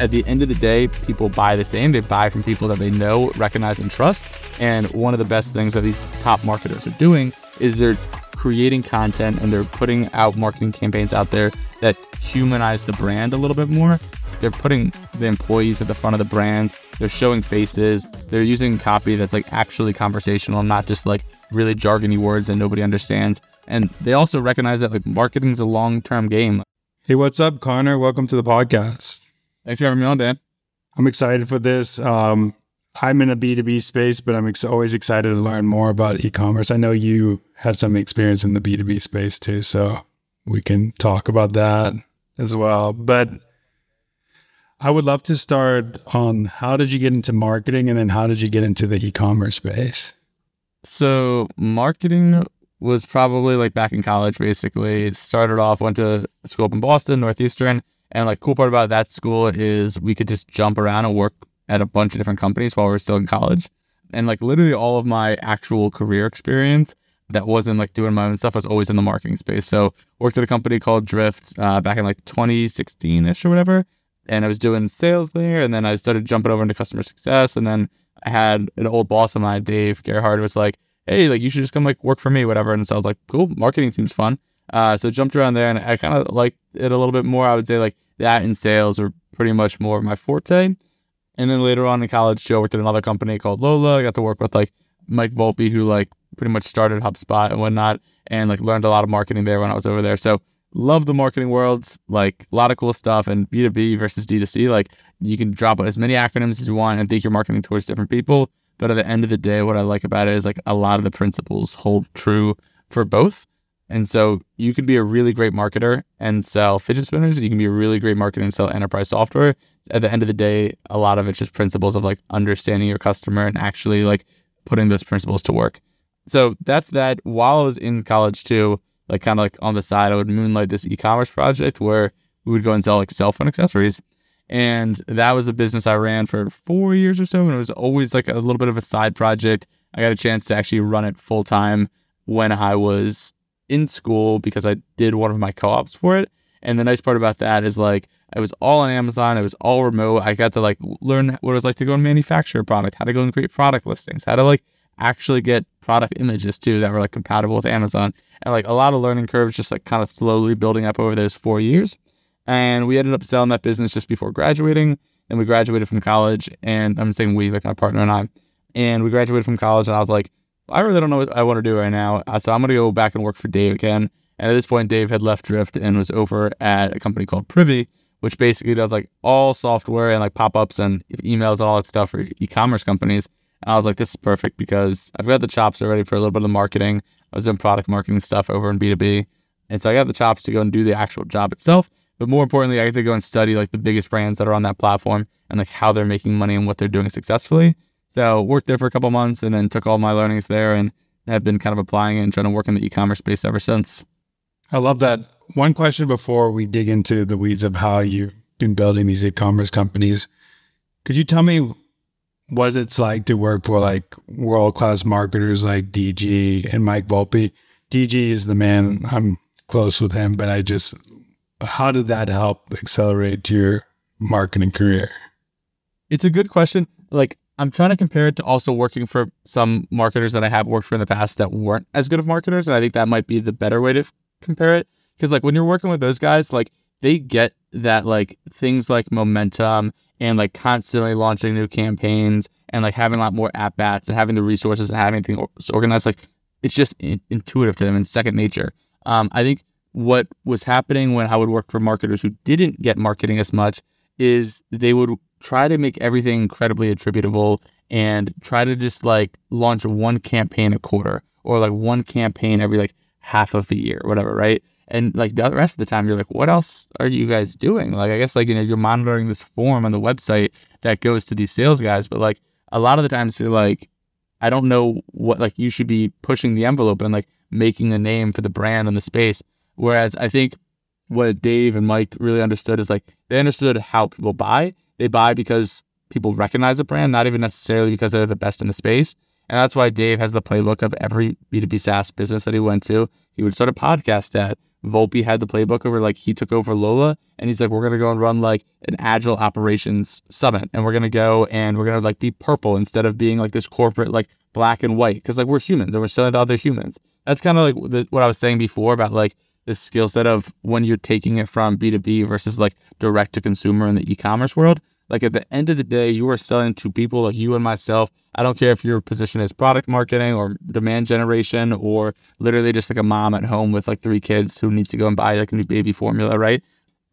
At the end of the day, people buy the same. They buy from people that they know, recognize, and trust. And one of the best things that these top marketers are doing is they're creating content and they're putting out marketing campaigns out there that humanize the brand a little bit more. They're putting the employees at the front of the brand. They're showing faces. They're using copy that's like actually conversational, not just like really jargony words that nobody understands. And they also recognize that like marketing is a long term game. Hey, what's up, Connor? Welcome to the podcast. Thanks for having me on, Dan. I'm excited for this. Um, I'm in a B2B space, but I'm ex- always excited to learn more about e commerce. I know you had some experience in the B2B space too, so we can talk about that as well. But I would love to start on how did you get into marketing and then how did you get into the e commerce space? So, marketing was probably like back in college, basically. It started off, went to school up in Boston, Northeastern and like cool part about that school is we could just jump around and work at a bunch of different companies while we are still in college. And like literally all of my actual career experience that wasn't like doing my own stuff was always in the marketing space. So worked at a company called Drift uh, back in like 2016 ish or whatever. And I was doing sales there. And then I started jumping over into customer success. And then I had an old boss of mine, Dave Gerhardt, was like, hey, like you should just come like work for me, whatever. And so I was like, cool, marketing seems fun. Uh, so jumped around there and I kind of liked it a little bit more. I would say like that and sales were pretty much more my forte. And then later on in college, Joe worked at another company called Lola. I got to work with like Mike Volpe, who like pretty much started HubSpot and whatnot, and like learned a lot of marketing there when I was over there. So love the marketing worlds, like a lot of cool stuff. And B2B versus D2C, like you can drop as many acronyms as you want and think you're marketing towards different people. But at the end of the day, what I like about it is like a lot of the principles hold true for both. And so you can be a really great marketer and sell fidget spinners. You can be a really great marketer and sell enterprise software. At the end of the day, a lot of it's just principles of like understanding your customer and actually like putting those principles to work. So that's that. While I was in college too, like kind of like on the side, I would moonlight this e-commerce project where we would go and sell like cell phone accessories. And that was a business I ran for four years or so. And it was always like a little bit of a side project. I got a chance to actually run it full time when I was in school because I did one of my co-ops for it. And the nice part about that is like it was all on Amazon. It was all remote. I got to like learn what it was like to go and manufacture a product, how to go and create product listings, how to like actually get product images too that were like compatible with Amazon. And like a lot of learning curves just like kind of slowly building up over those four years. And we ended up selling that business just before graduating. And we graduated from college. And I'm saying we, like my partner and I. And we graduated from college. And I was like, I really don't know what I want to do right now. Uh, so I'm going to go back and work for Dave again. And at this point, Dave had left Drift and was over at a company called Privy, which basically does like all software and like pop ups and emails and all that stuff for e commerce companies. And I was like, this is perfect because I've got the chops already for a little bit of the marketing. I was doing product marketing stuff over in B2B. And so I got the chops to go and do the actual job itself. But more importantly, I get to go and study like the biggest brands that are on that platform and like how they're making money and what they're doing successfully. So worked there for a couple months and then took all my learnings there and have been kind of applying it and trying to work in the e-commerce space ever since. I love that. One question before we dig into the weeds of how you've been building these e-commerce companies. Could you tell me what it's like to work for like world-class marketers like DG and Mike Volpe? DG is the man. I'm close with him, but I just how did that help accelerate your marketing career? It's a good question. Like I'm trying to compare it to also working for some marketers that I have worked for in the past that weren't as good of marketers. And I think that might be the better way to f- compare it. Because, like, when you're working with those guys, like, they get that, like, things like momentum and, like, constantly launching new campaigns and, like, having a lot more at bats and having the resources and having things organized. Like, it's just in- intuitive to them and second nature. Um, I think what was happening when I would work for marketers who didn't get marketing as much is they would try to make everything incredibly attributable and try to just like launch one campaign a quarter or like one campaign every like half of a year, whatever, right? And like the rest of the time, you're like, what else are you guys doing? Like, I guess like, you know, you're monitoring this form on the website that goes to these sales guys, but like a lot of the times you're like, I don't know what like you should be pushing the envelope and like making a name for the brand and the space. Whereas I think what Dave and Mike really understood is like they understood how people buy. They buy because people recognize the brand, not even necessarily because they're the best in the space. And that's why Dave has the playbook of every B2B SaaS business that he went to. He would start a podcast at. Volpe had the playbook over like he took over Lola and he's like, we're gonna go and run like an agile operations summit and we're gonna go and we're gonna like be purple instead of being like this corporate like black and white because like we're humans and we're selling to other humans. That's kind of like the, what I was saying before about like the skill set of when you're taking it from B2B versus like direct to consumer in the e-commerce world. Like at the end of the day, you are selling to people like you and myself. I don't care if your position is product marketing or demand generation or literally just like a mom at home with like three kids who needs to go and buy like a new baby formula, right?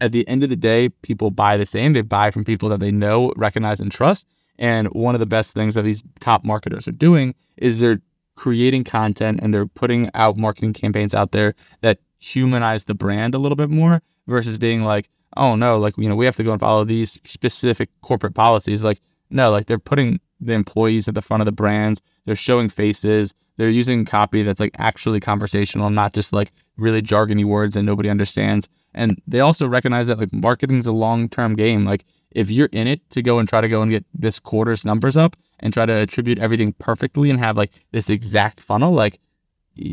At the end of the day, people buy the same. They buy from people that they know, recognize, and trust. And one of the best things that these top marketers are doing is they're creating content and they're putting out marketing campaigns out there that humanize the brand a little bit more versus being like, oh no, like, you know, we have to go and follow these specific corporate policies. Like, no, like they're putting the employees at the front of the brand. They're showing faces. They're using copy that's like actually conversational, not just like really jargony words that nobody understands. And they also recognize that like marketing is a long term game. Like if you're in it to go and try to go and get this quarter's numbers up and try to attribute everything perfectly and have like this exact funnel, like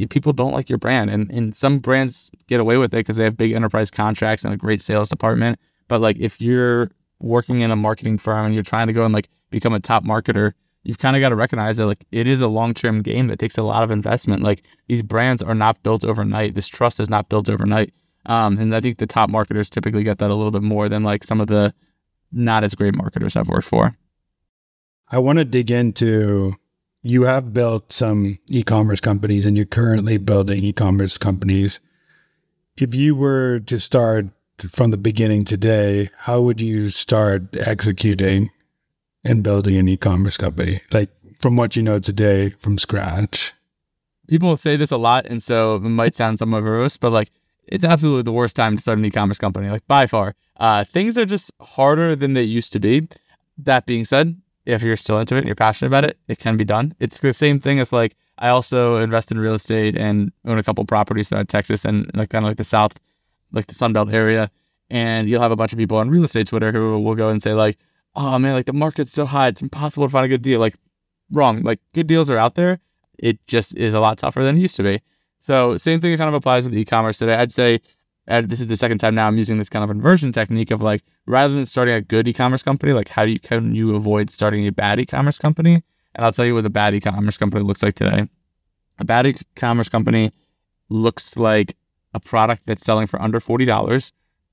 people don't like your brand. And, and some brands get away with it because they have big enterprise contracts and a great sales department. But like if you're working in a marketing firm and you're trying to go and like become a top marketer, you've kind of got to recognize that like it is a long-term game that takes a lot of investment. Like these brands are not built overnight. This trust is not built overnight. Um, and I think the top marketers typically get that a little bit more than like some of the not as great marketers I've worked for. I want to dig into you have built some e-commerce companies and you're currently building e-commerce companies. If you were to start from the beginning today, how would you start executing and building an e-commerce company? Like from what you know today from scratch. People say this a lot, and so it might sound somewhat verbose, but like it's absolutely the worst time to start an e-commerce company, like by far. Uh, things are just harder than they used to be. That being said, if you're still into it and you're passionate about it, it can be done. It's the same thing as like I also invest in real estate and own a couple properties in Texas and like kind of like the South, like the Sunbelt area. And you'll have a bunch of people on real estate Twitter who will go and say like, "Oh man, like the market's so high, it's impossible to find a good deal." Like, wrong. Like good deals are out there. It just is a lot tougher than it used to be. So same thing kind of applies to the e-commerce today. I'd say and this is the second time now I'm using this kind of inversion technique of like rather than starting a good e-commerce company, like how do you can you avoid starting a bad e-commerce company? And I'll tell you what a bad e-commerce company looks like today. A bad e-commerce company looks like a product that's selling for under forty dollars.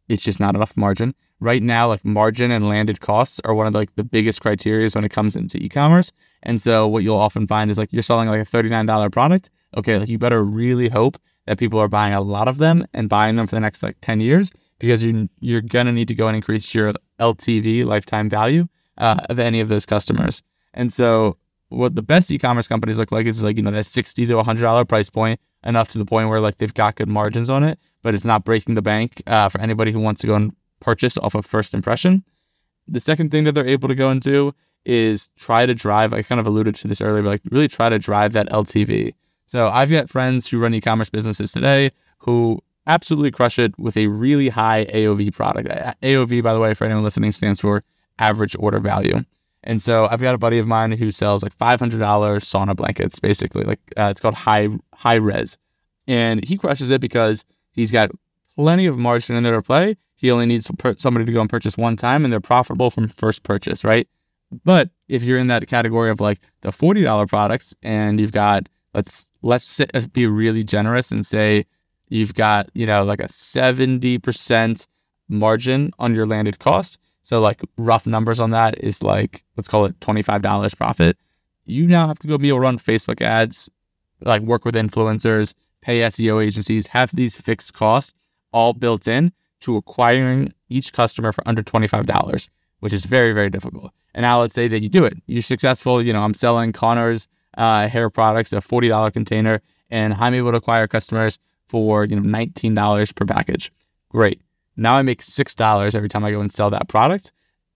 It's just not enough margin. Right now, like margin and landed costs are one of the, like the biggest criteria when it comes into e-commerce. And so what you'll often find is like you're selling like a $39 product. Okay, like you better really hope that people are buying a lot of them and buying them for the next like 10 years because you, you're going to need to go and increase your LTV, lifetime value, uh, of any of those customers. And so, what the best e-commerce companies look like is like you know that sixty to hundred dollar price point, enough to the point where like they've got good margins on it, but it's not breaking the bank uh, for anybody who wants to go and purchase off of first impression. The second thing that they're able to go and do is try to drive. I kind of alluded to this earlier, but like really try to drive that LTV. So I've got friends who run e-commerce businesses today who absolutely crush it with a really high AOV product. AOV, by the way, for anyone listening, stands for average order value. And so I've got a buddy of mine who sells like $500 sauna blankets, basically. Like uh, it's called high HigherDOSE, and he crushes it because he's got plenty of margin in there to play. He only needs somebody to go and purchase one time, and they're profitable from first purchase, right? But if you're in that category of like the $40 products and you've got let's let's uh, be really generous and say you've got you know like a 70% margin on your landed cost. So like rough numbers on that is like let's call it $25 profit. You now have to go be able to run facebook ads like work with influencers pay seo agencies have these fixed costs all built in to acquiring each customer for under $25 which is very very difficult. And now let's say that you do it. You're successful. You know i'm selling connor's uh, hair products, a $40 container, and I'm able to acquire customers for you know $19 per package. Great. Now I make $6 every time I go and sell that product.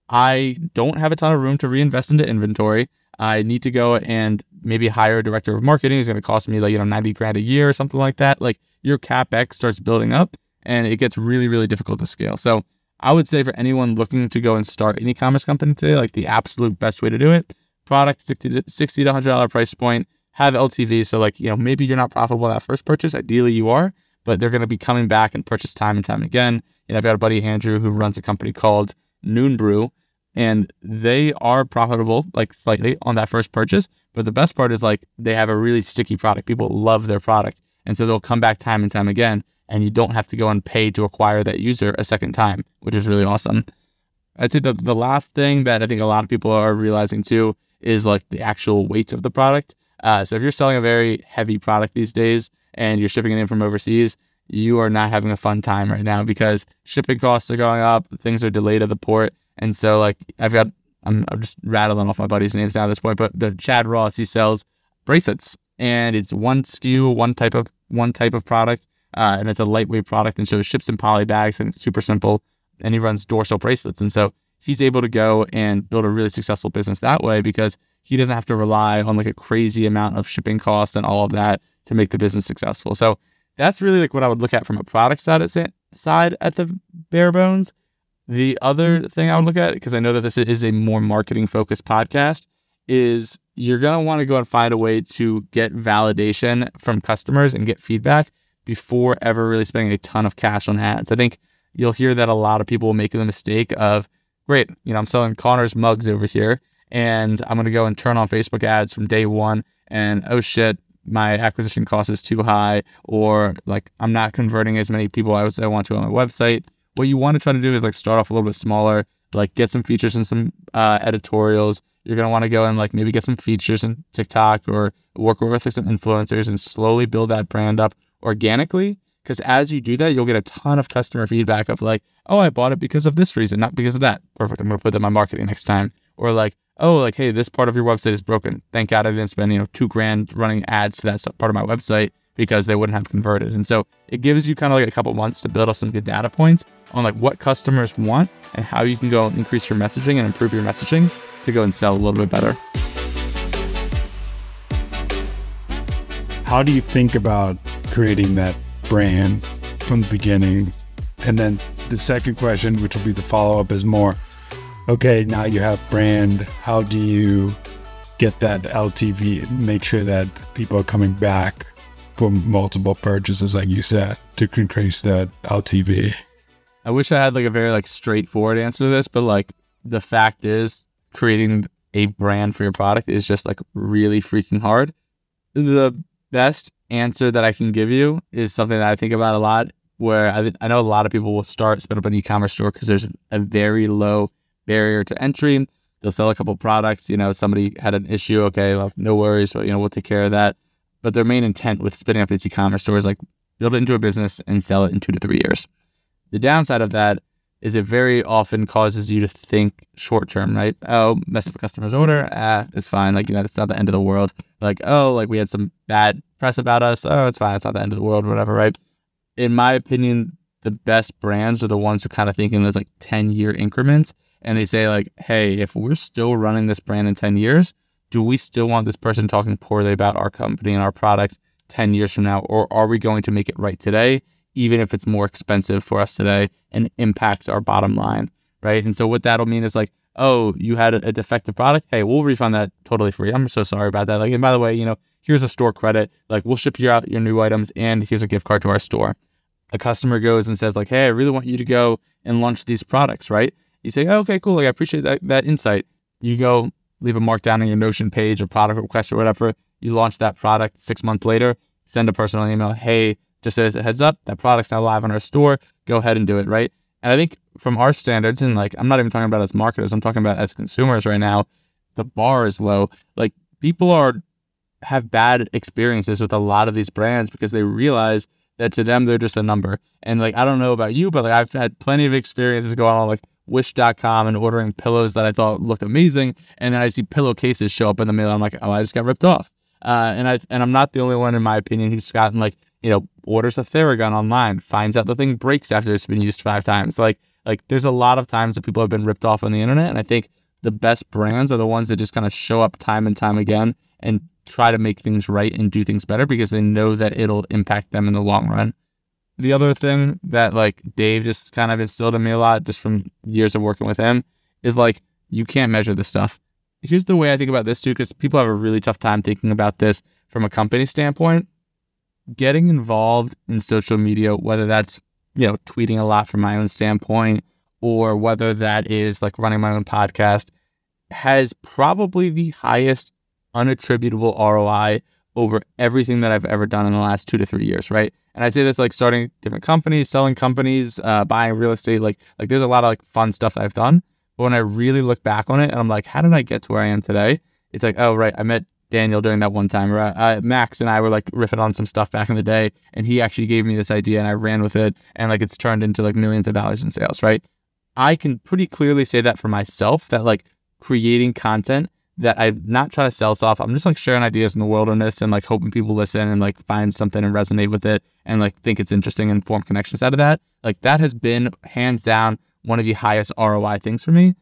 I don't have a ton of room to reinvest into inventory. I need to go and maybe hire a director of marketing is going to cost me like, you know, 90 grand a year or something like that. Like your CapEx starts building up and it gets really, really difficult to scale. So I would say for anyone looking to go and start an e-commerce company today, like the absolute best way to do it, product 60 to, 60 to $100 price point, have LTV. So like, you know, maybe you're not profitable that first purchase. Ideally you are, but they're going to be coming back and purchase time and time again. And I've got a buddy, Andrew, who runs a company called Noon Brew and they are profitable like slightly on that first purchase. But the best part is like they have a really sticky product. People love their product. And so they'll come back time and time again and you don't have to go and pay to acquire that user a second time, which is really awesome. I'd say the, the last thing that I think a lot of people are realizing too is like the actual weight of the product. Uh, so if you're selling a very heavy product these days and you're shipping it in from overseas, you are not having a fun time right now because shipping costs are going up, things are delayed at the port, and so like I've got I'm, I'm just rattling off my buddies' names now at this point, but the Chad Ross he sells bracelets and it's one SKU, one type of one type of product, uh, and it's a lightweight product, and so it ships in poly bags and it's super simple. And he runs dorsal bracelets, and so he's able to go and build a really successful business that way because he doesn't have to rely on like a crazy amount of shipping costs and all of that to make the business successful. So that's really like what I would look at from a product side at, side at the bare bones. The other mm-hmm. thing I would look at, because I know that this is a more marketing focused podcast, is you're going to want to go and find a way to get validation from customers and get feedback before ever really spending a ton of cash on ads. I think you'll hear that a lot of people make the mistake of, great, you know, I'm selling Connor's mugs over here and I'm going to go and turn on Facebook ads from day one and oh shit, my acquisition cost is too high or like I'm not converting as many people as I want to on my website. What you want to try to do is like start off a little bit smaller, like get some features and some uh, editorials, you're going to want to go and like maybe get some features in TikTok or work with like some influencers and slowly build that brand up organically. Because as you do that, you'll get a ton of customer feedback of like, oh, I bought it because of this reason, not because of that. Perfect. I'm going to put that in my marketing next time. Or like, oh, like, hey, this part of your website is broken. Thank God I didn't spend, you know, two grand running ads to that part of my website because they wouldn't have converted. And so it gives you kind of like a couple months to build up some good data points on like what customers want and how you can go and increase your messaging and improve your messaging to go and sell a little bit better. How do you think about creating that brand from the beginning? And then the second question, which will be the follow up, is more okay, now you have brand. How do you get that LTV and make sure that people are coming back for multiple purchases, like you said, to increase that LTV? I wish I had like a very like straightforward answer to this, but like the fact is creating a brand for your product is just like really freaking hard. The best answer that I can give you is something that I think about a lot. Where I, I know a lot of people will start spin up an e-commerce store because there's a very low barrier to entry. They'll sell a couple products. You know, somebody had an issue. Okay, well, no worries. So, you know, we'll take care of that. But their main intent with spinning up this e-commerce store is like build it into a business and sell it in two to three years. The downside of that is it very often causes you to think short term, right? Oh, mess up a customer's order, ah, it's fine. Like, you know, it's not the end of the world. Like, oh, like we had some bad press about us. Oh, it's fine. It's not the end of the world, whatever, right? In my opinion, the best brands are the ones who kind of think in those like 10 year increments. And they say, like, hey, if we're still running this brand in 10 years, do we still want this person talking poorly about our company and our products 10 years from now? Or are we going to make it right today even if it's more expensive for us today and impacts our bottom line, right? And so what that'll mean is like, oh, you had a, defective product. Hey, we'll refund that totally free. I'm so sorry about that. Like, and by the way, you know, here's a store credit. Like, we'll ship you out your new items, and here's a gift card to our store. A customer goes and says like, hey, I really want you to go and launch these products, right? You say, oh, okay, cool. Like, I appreciate that that insight. You go leave a markdown on your Notion page or product request or whatever. You launch that product six months later. Send a personal email. Hey, just as a heads up, that product's now live on our store. Go ahead and do it, right? And I think from our standards, and like I'm not even talking about as marketers, I'm talking about as consumers right now, the bar is low. Like people are have bad experiences with a lot of these brands because they realize that to them they're just a number. And like I don't know about you, but like I've had plenty of experiences going on like wish.com and ordering pillows that I thought looked amazing. And then I see pillowcases show up in the mail. I'm like, oh, I just got ripped off. Uh, and I and I'm not the only one in my opinion who's gotten like you know orders a Theragun online, finds out the thing breaks after it's been used five times. Like like there's a lot of times that people have been ripped off on the internet, and I think the best brands are the ones that just kind of show up time and time again and try to make things right and do things better because they know that it'll impact them in the long run. The other thing that like Dave just kind of instilled in me a lot just from years of working with him is like you can't measure this stuff. Here's the way I think about this too, because people have a really tough time thinking about this from a company standpoint. Getting involved in social media, whether that's you know tweeting a lot from my own standpoint, or whether that is like running my own podcast, has probably the highest unattributable ROI over everything that I've ever done in the last two to three years, right? And I'd say that's like starting different companies, selling companies, uh, buying real estate. Like, like there's a lot of like fun stuff that I've done. But when I really look back on it, and I'm like, how did I get to where I am today? It's like, oh right, I met Daniel during that one time. Uh, Max and I were like riffing on some stuff back in the day, and he actually gave me this idea, and I ran with it, and like it's turned into like millions of dollars in sales, right? I can pretty clearly say that for myself that like creating content that I'm not trying to sell stuff. I'm just like sharing ideas in the wilderness and like hoping people listen and like find something and resonate with it and like think it's interesting and form connections out of that. Like that has been hands down one of the highest ROI things for me.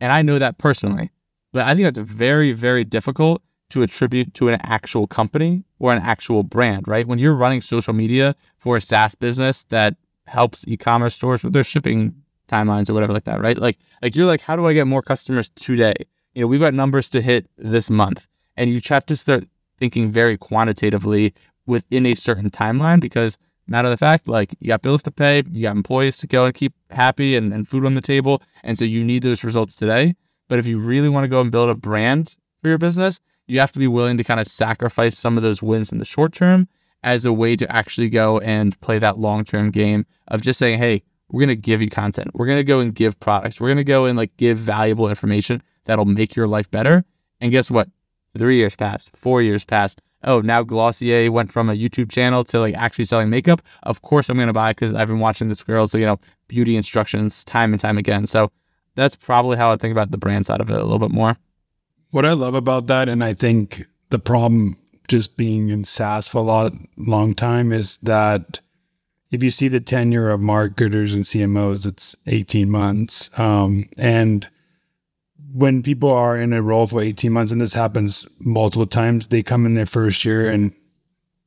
And I know that personally. But I think that's very, very difficult to attribute to an actual company or an actual brand, right? When you're running social media for a SaaS business that helps e-commerce stores with their shipping timelines or whatever like that, right? Like like you're like, how do I get more customers today? You know, we've got numbers to hit this month. And you have to start thinking very quantitatively within a certain timeline because matter of the fact, like you got bills to pay, you got employees to go and keep happy and, and food on the table. And so you need those results today. But if you really want to go and build a brand for your business, you have to be willing to kind of sacrifice some of those wins in the short term as a way to actually go and play that long term game of just saying, hey, we're going to give you content. We're going to go and give products. We're going to go and like give valuable information that'll make your life better. And guess what? Three years passed, four years passed. Oh, now Glossier went from a YouTube channel to like actually selling makeup. Of course, I'm going to buy because I've been watching this girl's, you know, beauty instructions time and time again. So that's probably how I think about the brand side of it a little bit more. What I love about that, and I think the problem just being in SaaS for a lot long time is that if you see the tenure of marketers and CMOs, it's 18 months. Um, and when people are in a role for 18 months, and this happens multiple times, they come in their first year and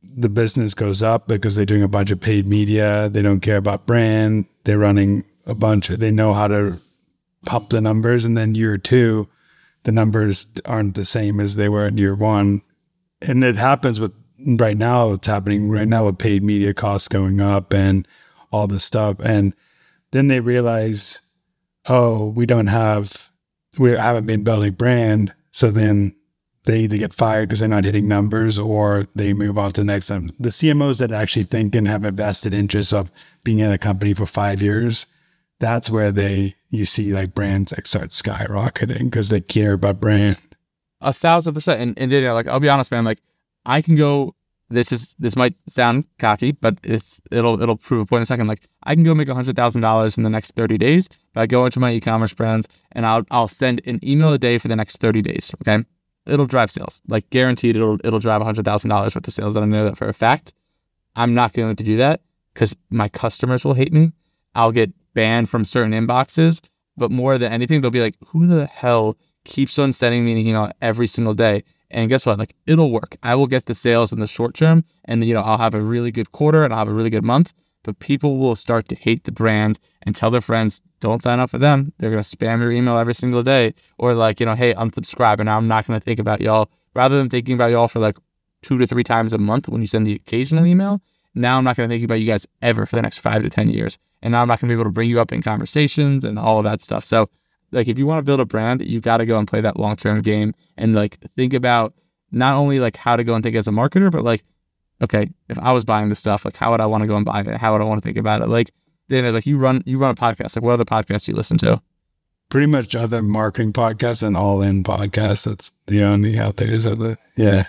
the business goes up because they're doing a bunch of paid media. They don't care about brand. They're running a bunch. Of, they know how to pump the numbers. And then year two, the numbers aren't the same as they were in year one. And it happens with right now it's happening right now with paid media costs going up and all this stuff. And then they realize, oh, we don't have, we haven't been building brand. So then they either get fired because they're not hitting numbers or they move on to the next one. The CMOs that actually think and have a vested interest of being in a company for five years, that's where they, you see like brands like start skyrocketing because they care about brand. A thousand percent. And, and then, like, I'll be honest, man, like, I can go. This is this might sound cocky, but it's it'll it'll prove a point in a second. Like I can go make hundred thousand dollars in the next thirty days by going to my e-commerce brands and I'll I'll send an email a day for the next thirty days. Okay, it'll drive sales, like guaranteed. It'll it'll drive hundred thousand dollars worth of sales. I know that for a fact. I'm not going to do that because my customers will hate me. I'll get banned from certain inboxes, but more than anything, they'll be like, "Who the hell keeps on sending me an email every single day?" And guess what? Like it'll work. I will get the sales in the short term and you know, I'll have a really good quarter and I'll have a really good month, but people will start to hate the brand and tell their friends, don't sign up for them. They're to spam your email every single day or like, you know, hey, unsubscribe and I'm not to think about y'all rather than thinking about y'all for like two to three times a month when you send the occasional email. Now I'm not going to think about you guys ever for the next five to 10 years. And now I'm not going to be able to bring you up in conversations and all of that stuff. So like if you want to build a brand, you got to go and play that long term game and like think about not only like how to go and think as a marketer, but like, okay, if I was buying this stuff, like how would I want to go and buy it? How would I want to think about it? Like, then like you run you run a podcast. Like what other podcasts do you listen to? Pretty much other marketing podcasts and all in podcasts. That's the only out there. Is the yeah.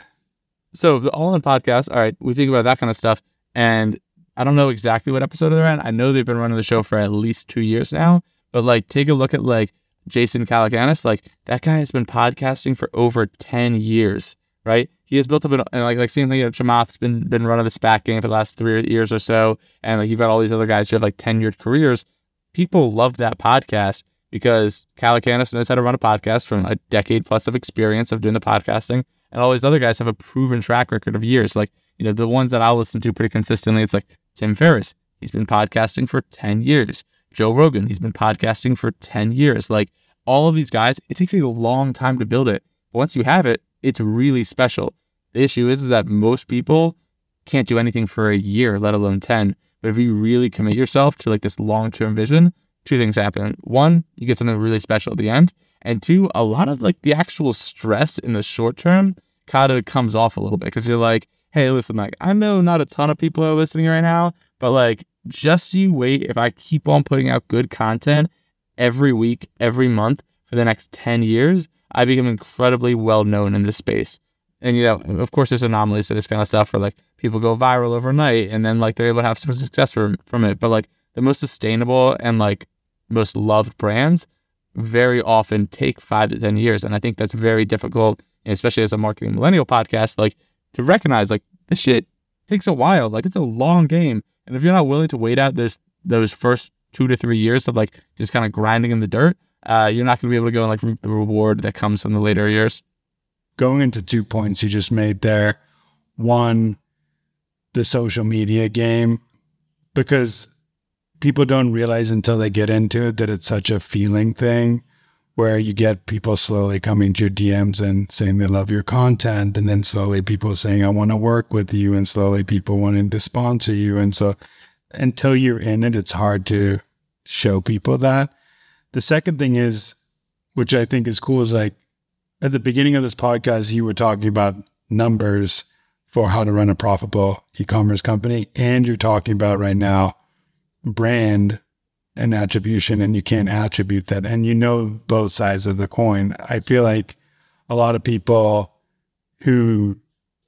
So the all in podcast. All right, we think about that kind of stuff, and I don't know exactly what episode they're in. I know they've been running the show for at least two years now, but like take a look at like Jason Calacanis, like that guy has been podcasting for over 10 years, right? He has built up an, like, like same thing, you know, Chamath's been, been running this back game for the last three years or so. And like, you've got all these other guys who have like tenured careers. People love that podcast because Calacanis knows how to run a podcast from a decade plus of experience of doing the podcasting. And all these other guys have a proven track record of years. Like, you know, the ones that I'll listen to pretty consistently, it's like Tim Ferriss. He's been podcasting for 10 years. Joe Rogan, he's been podcasting for 10 years. Like all of these guys, it takes a long time to build it. But once you have it, it's really special. The issue is, is that most people can't do anything for a year, let alone 10. But if you really commit yourself to like this long term vision, two things happen. One, you get something really special at the end. And two, a lot of like the actual stress in the short term kind of comes off a little bit because you're like, hey, listen, like I know not a ton of people are listening right now, but like just you wait. If I keep on putting out good content every week, every month for the next 10 years, I become incredibly well known in this space. And, you know, of course, there's anomalies to this kind of stuff where like people go viral overnight and then like they're able to have some success from, from it. But like the most sustainable and like most loved brands very often take five to 10 years. And I think that's very difficult, especially as a marketing millennial podcast, like to recognize like this shit takes a while. Like it's a long game. And if you're not willing to wait out this those first two to three years of like just kind of grinding in the dirt, uh, you're not going to be able to go and like reap the reward that comes from the later years. Going into two points you just made there. One, the social media game, because people don't realize until they get into it that it's such a feeling thing where you get people slowly coming to your DMs and saying they love your content, and then slowly people saying, I want to work with you, and slowly people wanting to sponsor you. And so until you're in it, it's hard to show people that. The second thing is, which I think is cool, is like at the beginning of this podcast, you were talking about numbers for how to run a profitable e commerce company. And you're talking about right now brand an attribution and you can't attribute that. And you know both sides of the coin. I feel like a lot of people who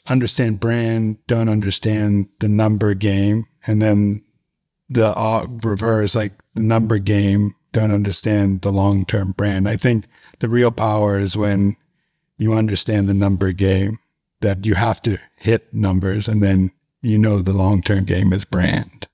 understand brand don't understand the number game. And then the reverse, like the number game, don't understand the long term brand. I think the real power is when you understand the number game that you have to hit numbers and then you know the long term game is brand.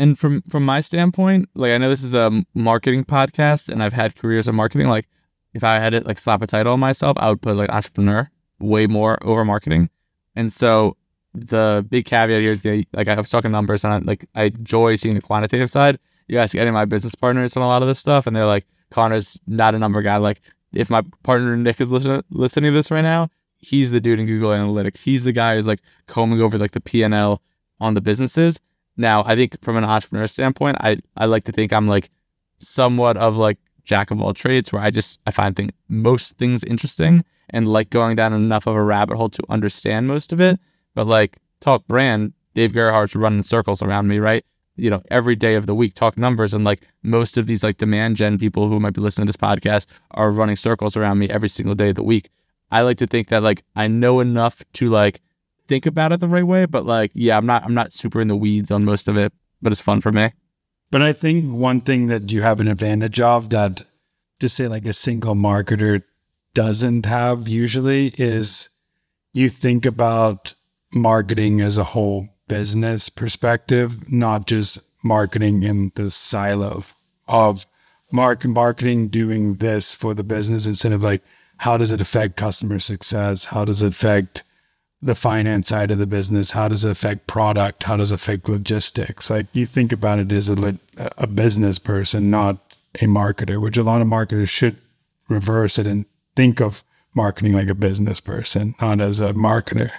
And from from my standpoint, like I know this is a marketing podcast, and I've had careers in marketing. Like if I had to like slap a title on myself, I would put like entrepreneur way more over marketing. And so the big caveat here is the, like I was talking numbers, and I, like I enjoy seeing the quantitative side. You ask any of my business partners on a lot of this stuff, and they're like, Connor's not a number guy. Like if my partner Nick is listening listening to this right now, he's the dude in Google Analytics. He's the guy who's like combing over like the P and L on the businesses. Now, I think from an entrepreneur standpoint, I, I like to think I'm like somewhat of like jack of all trades where I just I find thing, most things interesting and like going down enough of a rabbit hole to understand most of it. But like talk brand, Dave Gerhardt's running circles around me, right? You know, every day of the week, talk numbers. And like most of these like demand gen people who might be listening to this podcast are running circles around me every single day of the week. I like to think that like I know enough to like think about it the right way. But like, yeah, I'm not I'm not super in the weeds on most of it, but it's fun for me. But I think one thing that you have an advantage of that to say like a single marketer doesn't have usually is you think about marketing as a whole business perspective, not just marketing in the silo of mark marketing doing this for the business instead of like how does it affect customer success? How does it affect the finance side of the business? How does it affect product? How does it affect logistics? Like you think about it as a, a business person, not a marketer, which a lot of marketers should reverse it and think of marketing like a business person, not as a marketer.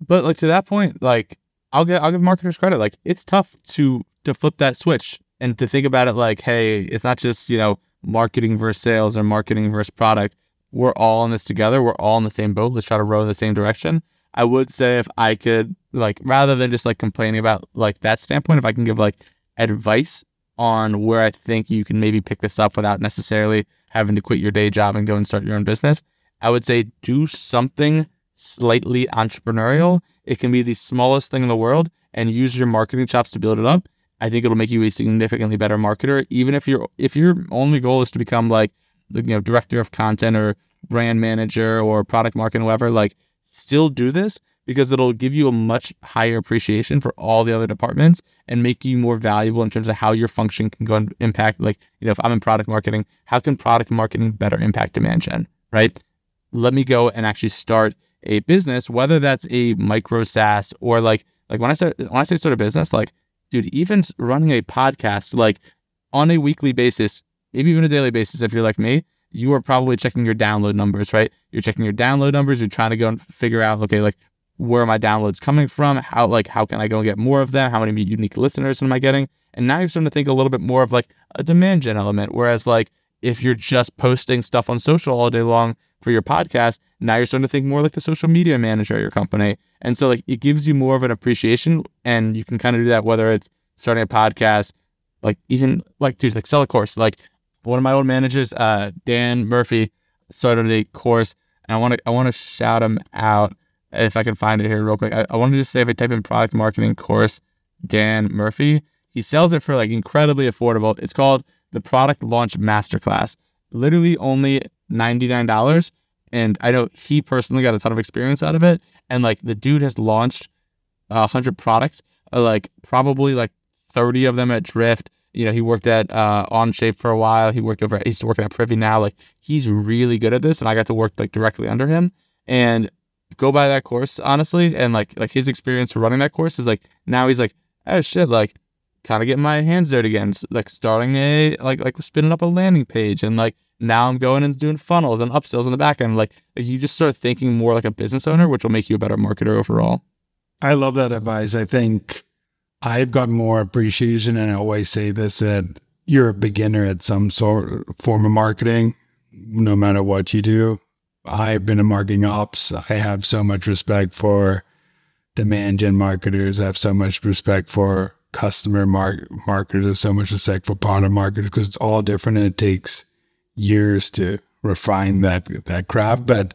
But like to that point, like I'll get I'll give marketers credit. Like it's tough to to flip that switch and to think about it like, hey, it's not just, you know, marketing versus sales or marketing versus product. We're all in this together. We're all in the same boat. Let's try to row in the same direction. I would say if I could like rather than just like complaining about like that standpoint, if I can give like advice on where I think you can maybe pick this up without necessarily having to quit your day job and go and start your own business, I would say do something slightly entrepreneurial. It can be the smallest thing in the world and use your marketing chops to build it up. I think it'll make you a significantly better marketer. Even if your if your only goal is to become like you know director of content or brand manager or product marketing, whatever, like still do this because it'll give you a much higher appreciation for all the other departments and make you more valuable in terms of how your function can go and impact. Like, you know, if I'm in product marketing, how can product marketing better impact demand gen, right? Let me go and actually start a business, whether that's a micro SaaS or like like when I say when I say start a business, like dude, even running a podcast like on a weekly basis, maybe even a daily basis, if you're like me, you are probably checking your download numbers, right? You're checking your download numbers. You're trying to go and figure out, okay, like where are my downloads coming from? How like how can I go and get more of them? How many unique listeners am I getting? And now you're starting to think a little bit more of like a demand gen element. Whereas like if you're just posting stuff on social all day long for your podcast, now you're starting to think more like a social media manager at your company. And so like it gives you more of an appreciation and you can kind of do that whether it's starting a podcast, like even like dude, like sell a course. Like one of my old managers, uh, Dan Murphy, started a course and I want to I want to shout him out if I can find it here real quick. I, I wanted to say if I type in product marketing course, Dan Murphy, he sells it for like incredibly affordable. It's called the Product Launch Masterclass. Literally only $99. And I know he personally got a ton of experience out of it. And like the dude has launched 100 products, like probably like 30 of them at Drift. You know, he worked at uh, OnShape for a while. He worked over, at, he's working at Privy now. Like he's really good at this. And I got to work like directly under him. And go by that course honestly and like like his experience running that course is like now he's like oh shit like kind of getting my hands dirty again like starting a like like spinning up a landing page and like now I'm going and doing funnels and upsells in the back end like you just start thinking more like a business owner which will make you a better marketer overall I love that advice I think I've got more appreciation and I always say this that you're a beginner at some sort form of marketing no matter what you do I've been in marketing ops. I have so much respect for demand gen marketers. I have so much respect for customer mar- marketers. I have so much respect for product marketers because it's all different and it takes years to refine that that craft. But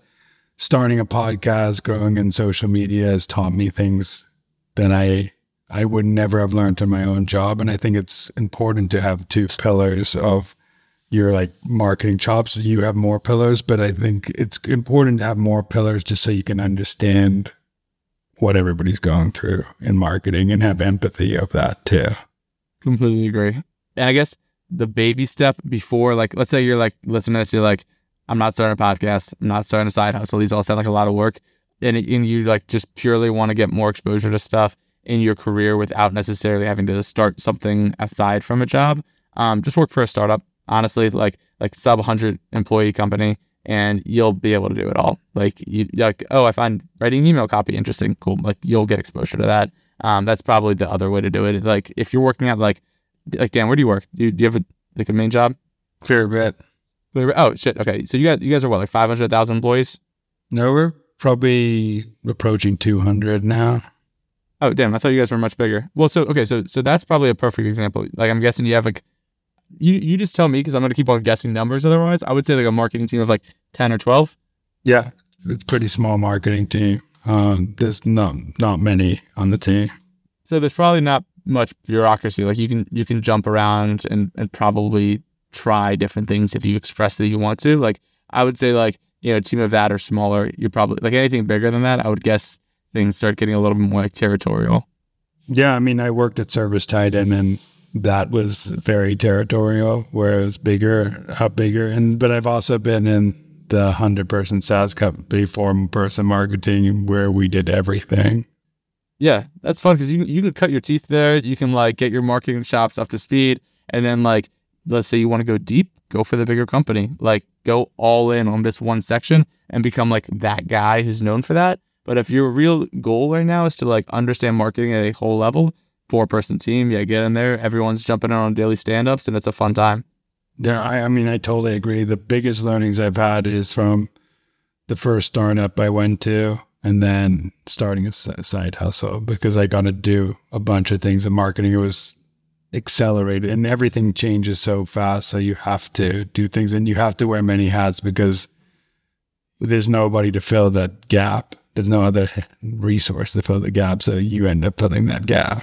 starting a podcast, growing in social media has taught me things that I I would never have learned in my own job. And I think it's important to have two pillars of your like marketing chops, you have more pillars, but I think it's important to have more pillars just so you can understand what everybody's going through in marketing and have empathy of that too. Completely agree. And I guess the baby step before, like, let's say you're like listening to this, you're like, I'm not starting a podcast, I'm not starting a side hustle. These all sound like a lot of work. And, and you like just purely want to get more exposure to stuff in your career without necessarily having to start something aside from a job. Um, just work for a startup honestly, like like sub 100 employee company, and you'll be able to do it all. Like you like, oh, I find writing email copy interesting, cool. Like you'll get exposure to that. Um, that's probably the other way to do it. Like if you're working at like like Dan, where do you work? Do you, do you have a like a main job? Fair bit. Oh shit. Okay, so you guys you guys are what like 500,000 employees? No, we're probably approaching 200 now. Oh damn! I thought you guys were much bigger. Well, so okay, so so that's probably a perfect example. Like I'm guessing you have like you you just tell me because I'm going to keep on guessing numbers. Otherwise, I would say like a marketing team of like ten or twelve. Yeah, it's pretty small marketing team. Um, there's not not many on the team. So there's probably not much bureaucracy. Like you can you can jump around and and probably try different things if you express that you want to. Like I would say like you know a team of that or smaller. You're probably like anything bigger than that. I would guess things start getting a little bit more like territorial. Yeah, I mean, I worked at Service Titan, and that was very territorial, where it was bigger, up bigger. And but I've also been in the hundred person SaaS company, four person marketing, where we did everything. Yeah, that's fun because you you can cut your teeth there. You can like get your marketing chops up to speed, and then like let's say you want to go deep, go for the bigger company. Like go all in on this one section and become like that guy who's known for that. But if your real goal right now is to like understand marketing at a whole level, four person team. Yeah, get in there. Everyone's jumping in on daily stand ups and it's a fun time. Yeah, I, I mean, I totally agree. The biggest learnings I've had is from the first startup I went to and then starting a side hustle because I got to do a bunch of things in marketing. It was accelerated and everything changes so fast. So you have to do things and you have to wear many hats because there's nobody to fill that gap. There's no other resource to fill the gap. So you end up filling that gap.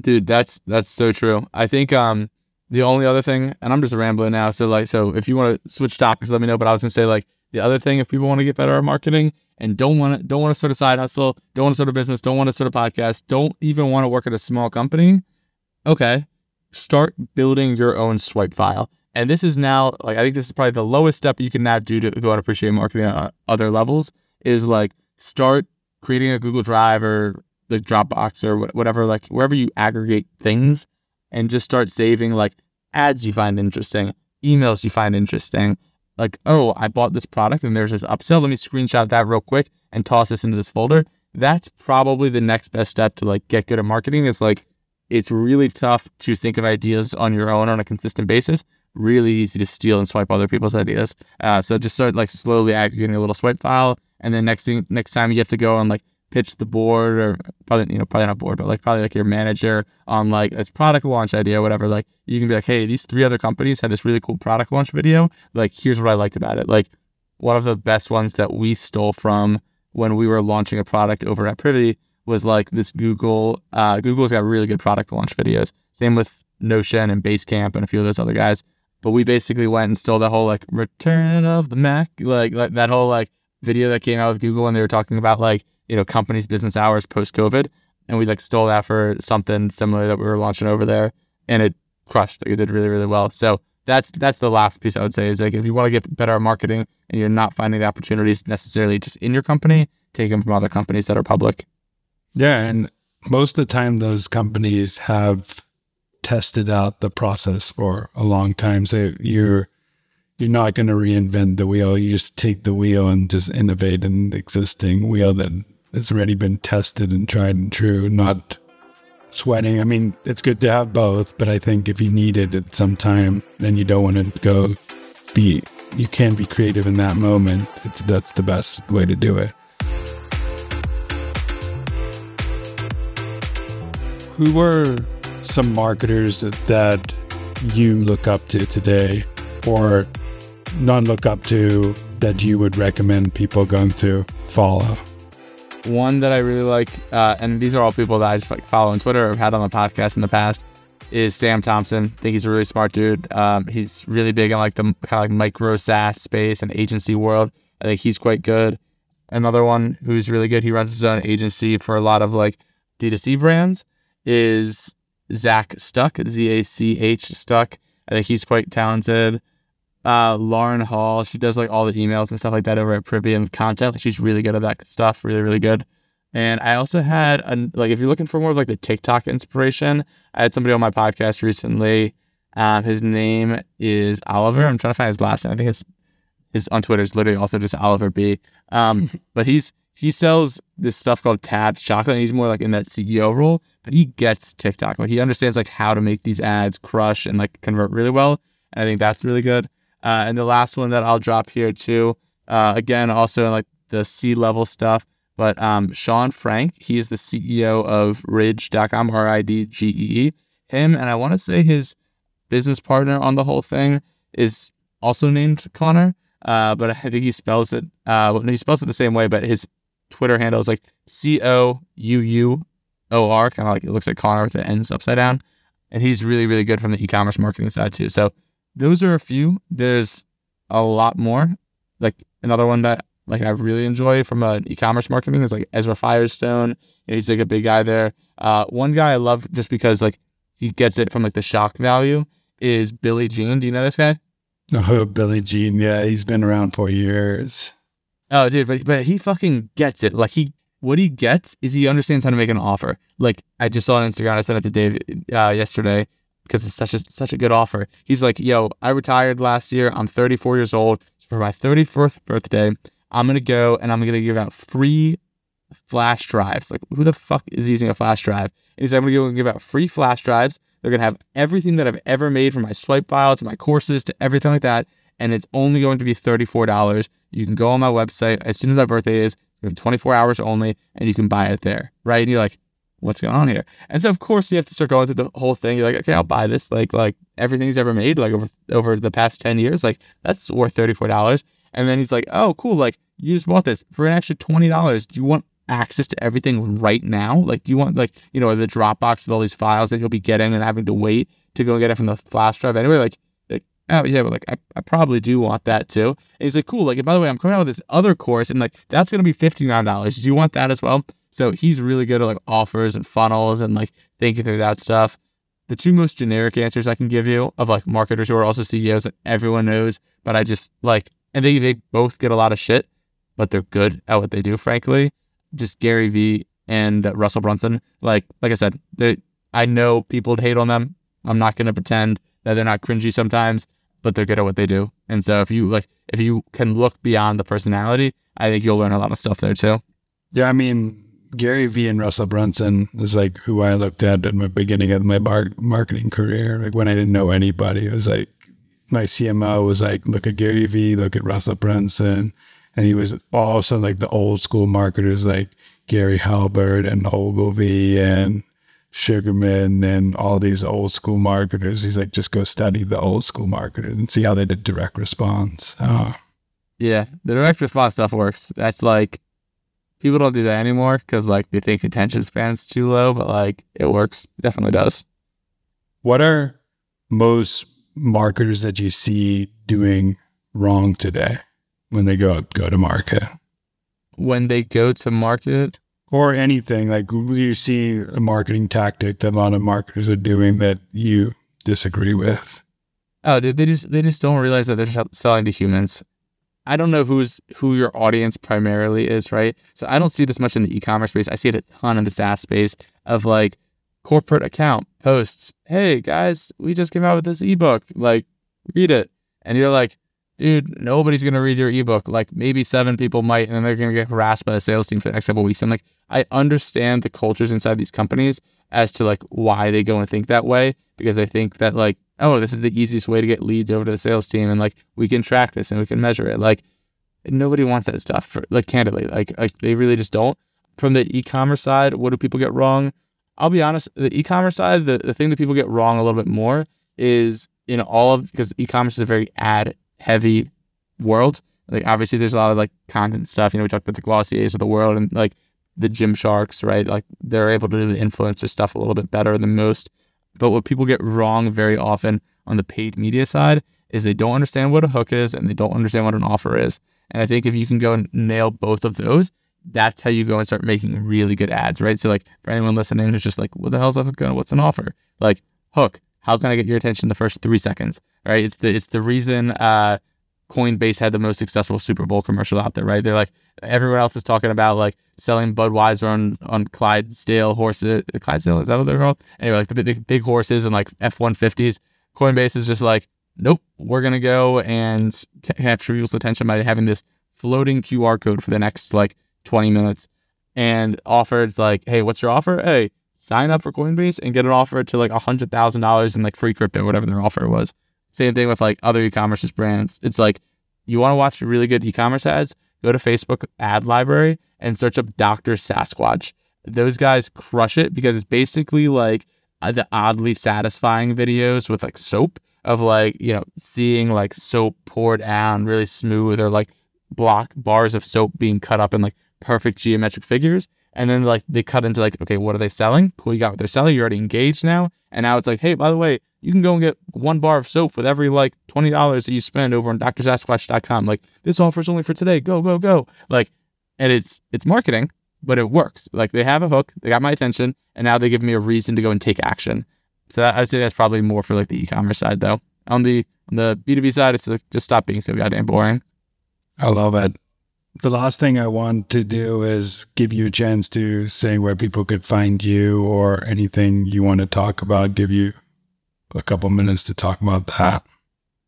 Dude, that's that's so true. I think um the only other thing, and I'm just rambling now. So like, so if you want to switch topics, let me know. But I was gonna say like the other thing, if people want to get better at marketing and don't want to don't want to start a side hustle, don't want to start a business, don't want to start a podcast, don't even want to work at a small company, okay, start building your own swipe file. And this is now like I think this is probably the lowest step you can now do to go and appreciate marketing on other levels is like start creating a Google Drive or like Dropbox or whatever, like wherever you aggregate things and just start saving like ads you find interesting, emails you find interesting. Like, oh, I bought this product and there's this upsell. Let me screenshot that real quick and toss this into this folder. That's probably the next best step to like get good at marketing. It's like it's really tough to think of ideas on your own on a consistent basis. Really easy to steal and swipe other people's ideas. Uh, so just start like slowly aggregating a little swipe file, and then next thing, next time you have to go and like pitch the board or probably you know probably not board, but like probably like your manager on like this product launch idea, or whatever. Like you can be like, hey, these three other companies had this really cool product launch video. Like here's what I liked about it. Like one of the best ones that we stole from when we were launching a product over at Privy was like this Google. Uh, Google's got really good product launch videos. Same with Notion and Basecamp and a few of those other guys. But we basically went and stole the whole like return of the Mac, like, like that whole like video that came out of Google and they were talking about like you know companies' business hours post COVID, and we like stole that for something similar that we were launching over there, and it crushed. Like, it did really really well. So that's that's the last piece I would say is like if you want to get better at marketing and you're not finding the opportunities necessarily just in your company, take them from other companies that are public. Yeah, and most of the time those companies have tested out the process for a long time. So you're you're not going to reinvent the wheel. You just take the wheel and just innovate an existing wheel that has already been tested and tried and true, not sweating. I mean, it's good to have both, but I think if you need it at some time, then you don't want to go be, you can't be creative in that moment. It's, that's the best way to do it. Who were some marketers that you look up to today or non look up to that you would recommend people going to follow? One that I really like, uh, and these are all people that I just like follow on Twitter or had on the podcast in the past, is Sam Thompson. I think he's a really smart dude. Um, he's really big in like the kind of like micro SaaS space and agency world. I think he's quite good. Another one who's really good, he runs his own agency for a lot of like D2C brands is Zach Stuck, Z A C H Stuck. I think he's quite talented. Uh, Lauren Hall, she does like all the emails and stuff like that over at Privy and content. she's really good at that stuff, really, really good. And I also had a, like if you're looking for more of like the TikTok inspiration, I had somebody on my podcast recently. Um, his name is Oliver. I'm trying to find his last name. I think his his on Twitter is literally also just Oliver B. Um, but he's he sells this stuff called Tabs chocolate, and he's more like in that CEO role. But he gets TikTok. Like he understands like how to make these ads crush and like convert really well. And I think that's really good. Uh, and the last one that I'll drop here too, uh, again, also like the C level stuff. But um, Sean Frank, he's the CEO of Ridge.com, R I D G E E. Him, and I want to say his business partner on the whole thing is also named Connor. Uh, but I think he spells it. Uh, he spells it the same way, but his Twitter handle is like C O U U O R, kind of like it looks like Connor with the ends upside down. And he's really, really good from the e-commerce marketing side too. So those are a few. There's a lot more. Like another one that like I really enjoy from an e-commerce marketing is like Ezra Firestone. He's like a big guy there. Uh, one guy I love just because like he gets it from like the shock value is Billy Gene. Do you know this guy? Oh, Billy Gene. Yeah, he's been around for years. Oh, dude, but but he fucking gets it. Like he, what he gets is he understands how to make an offer. Like I just saw on Instagram. I sent it to Dave uh, yesterday because it's such a such a good offer. He's like, "Yo, I retired last year. I'm 34 years old. For my 34th birthday, I'm gonna go and I'm gonna give out free flash drives. Like, who the fuck is using a flash drive? And he's like, I'm gonna go and give out free flash drives. They're gonna have everything that I've ever made from my swipe file to my courses to everything like that, and it's only going to be $34. You can go on my website as soon as my birthday is, 24 hours only, and you can buy it there, right? And you're like, what's going on here? And so of course you have to start going through the whole thing. You're like, okay, I'll buy this. Like like everything he's ever made, like over over the past 10 years, like that's worth $34. And then he's like, oh, cool, like you just bought this for an extra $20. Do you want access to everything right now? Like do you want like, you know, the Dropbox with all these files that you'll be getting and having to wait to go get it from the flash drive anyway? Like oh yeah, but like I, I probably do want that too. And he's like, cool. Like, by the way, I'm coming out with this other course, and like that's gonna be fifty nine dollars. Do you want that as well? So he's really good at like offers and funnels and like thinking through that stuff. The two most generic answers I can give you of like marketers who are also CEOs that everyone knows, but I just like, and they, they both get a lot of shit but they're good at what they do. Frankly, just Gary Vee and Russell Brunson. Like like I said, they, I know people would hate on them. I'm not going to pretend that they're not cringy sometimes, but they're good at what they do. And so if you like, if you can look beyond the personality, I think you'll learn a lot of stuff there too. Yeah, I mean, Gary Vee and Russell Brunson is like who I looked at in the beginning of my bar- marketing career. Like when I didn't know anybody, it was like my CMO was like, look at Gary Vee, look at Russell Brunson. And he was also like the old school marketers like Gary Halbert and Ogilvy and Sugarman and all these old school marketers. He's like, just go study the old school marketers and see how they did direct response. Oh. Yeah, the direct response stuff works. That's like people don't do that anymore because like they think attention span's too low, but like it works. Definitely does. What are most marketers that you see doing wrong today when they go go to market? When they go to market, or anything like you see a marketing tactic that a lot of marketers are doing that you disagree with oh dude, they just they just don't realize that they're selling to humans i don't know who's who your audience primarily is right? So i don't see this much in the e-commerce space. I see it a ton in the saas space of like corporate account posts. Hey guys we just came out with this ebook. Like read it. And you're like dude, nobody's gonna read your ebook. Like maybe seven people might, and then they're gonna get harassed by the sales team for the next couple weeks. I'm like, I understand the cultures inside these companies as to like why they go and think that way because I think that like, oh, this is the easiest way to get leads over to the sales team, and like we can track this and we can measure it. Like nobody wants that stuff. For, like candidly, like like they really just don't. From the e-commerce side, what do people get wrong? I'll be honest, the e-commerce side, the, the thing that people get wrong a little bit more is in all of because e-commerce is a very ad heavy world. Like obviously there's a lot of like content stuff. You know, we talked about the Glossiers of the world and like the Gymsharks, right? Like they're able to do the influencer stuff a little bit better than most. But what people get wrong very often on the paid media side is they don't understand what a hook is and they don't understand what an offer is. And I think if you can go and nail both of those, that's how you go and start making really good ads, right? So like for anyone listening who's just like, what the hell's a hook? What's an offer? Like hook, how can I get your attention the first three seconds? Right? It's the it's the reason uh, Coinbase had the most successful Super Bowl commercial out there. Right? They're like everyone else is talking about like selling Budweiser on on Clydesdale horses. Clydesdale is that what they're called? Anyway, like the big, big horses and like F one fifties. Coinbase is just like, nope, we're gonna go and capture people's attention by having this floating QR code for the next like 20 minutes and offered like, hey, what's your offer? Hey, sign up for Coinbase and get an offer to like a hundred thousand dollars in like free crypto, whatever their offer was. Same thing with like other e-commerce brands. It's like you want to watch really good e-commerce ads, go to Facebook ad library and search up Dr. Sasquatch. Those guys crush it because it's basically like uh, the oddly satisfying videos with like soap of like, you know, seeing like soap poured down really smooth or like block bars of soap being cut up in like perfect geometric figures. And then like they cut into like, okay, what are they selling? Cool, you got what they're selling. You're already engaged now. And now it's like, hey, by the way, you can go and get one bar of soap with every like twenty dollars that you spend over on drsasquatch.com. Like this offer is only for today. Go, go, go. Like, and it's it's marketing, but it works. Like they have a hook, they got my attention, and now they give me a reason to go and take action. So I'd say that's probably more for like the e-commerce side though. On the on the B2B side, it's like just stop being so goddamn boring. I love it the last thing I want to do is give you a chance to say where people could find you or anything you want to talk about. Give you a couple minutes to talk about that.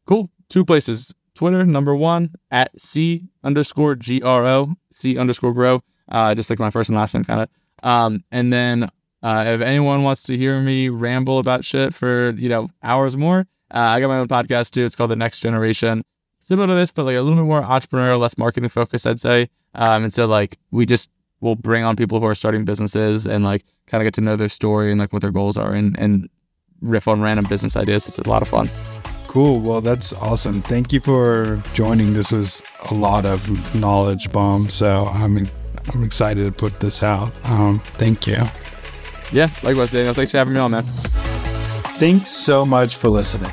Cool. Two places. Twitter, number one, at C underscore G R O, C underscore grow. Uh, just like my first and last name, kind of. Um, and then uh, if anyone wants to hear me ramble about shit for, you know, hours more, uh, I got my own podcast too. It's called The Next Generation similar to this, but like a little bit more entrepreneurial, less marketing focused, I'd say. Um, and so like we just will bring on people who are starting businesses and like kind of get to know their story and like what their goals are and, and riff on random business ideas. It's a lot of fun. Cool. Well, that's awesome. Thank you for joining. This was a lot of knowledge bomb. So I'm I'm excited to put this out. Um, thank you. Yeah, likewise, Daniel. Thanks for having me on, man. Thanks so much for listening.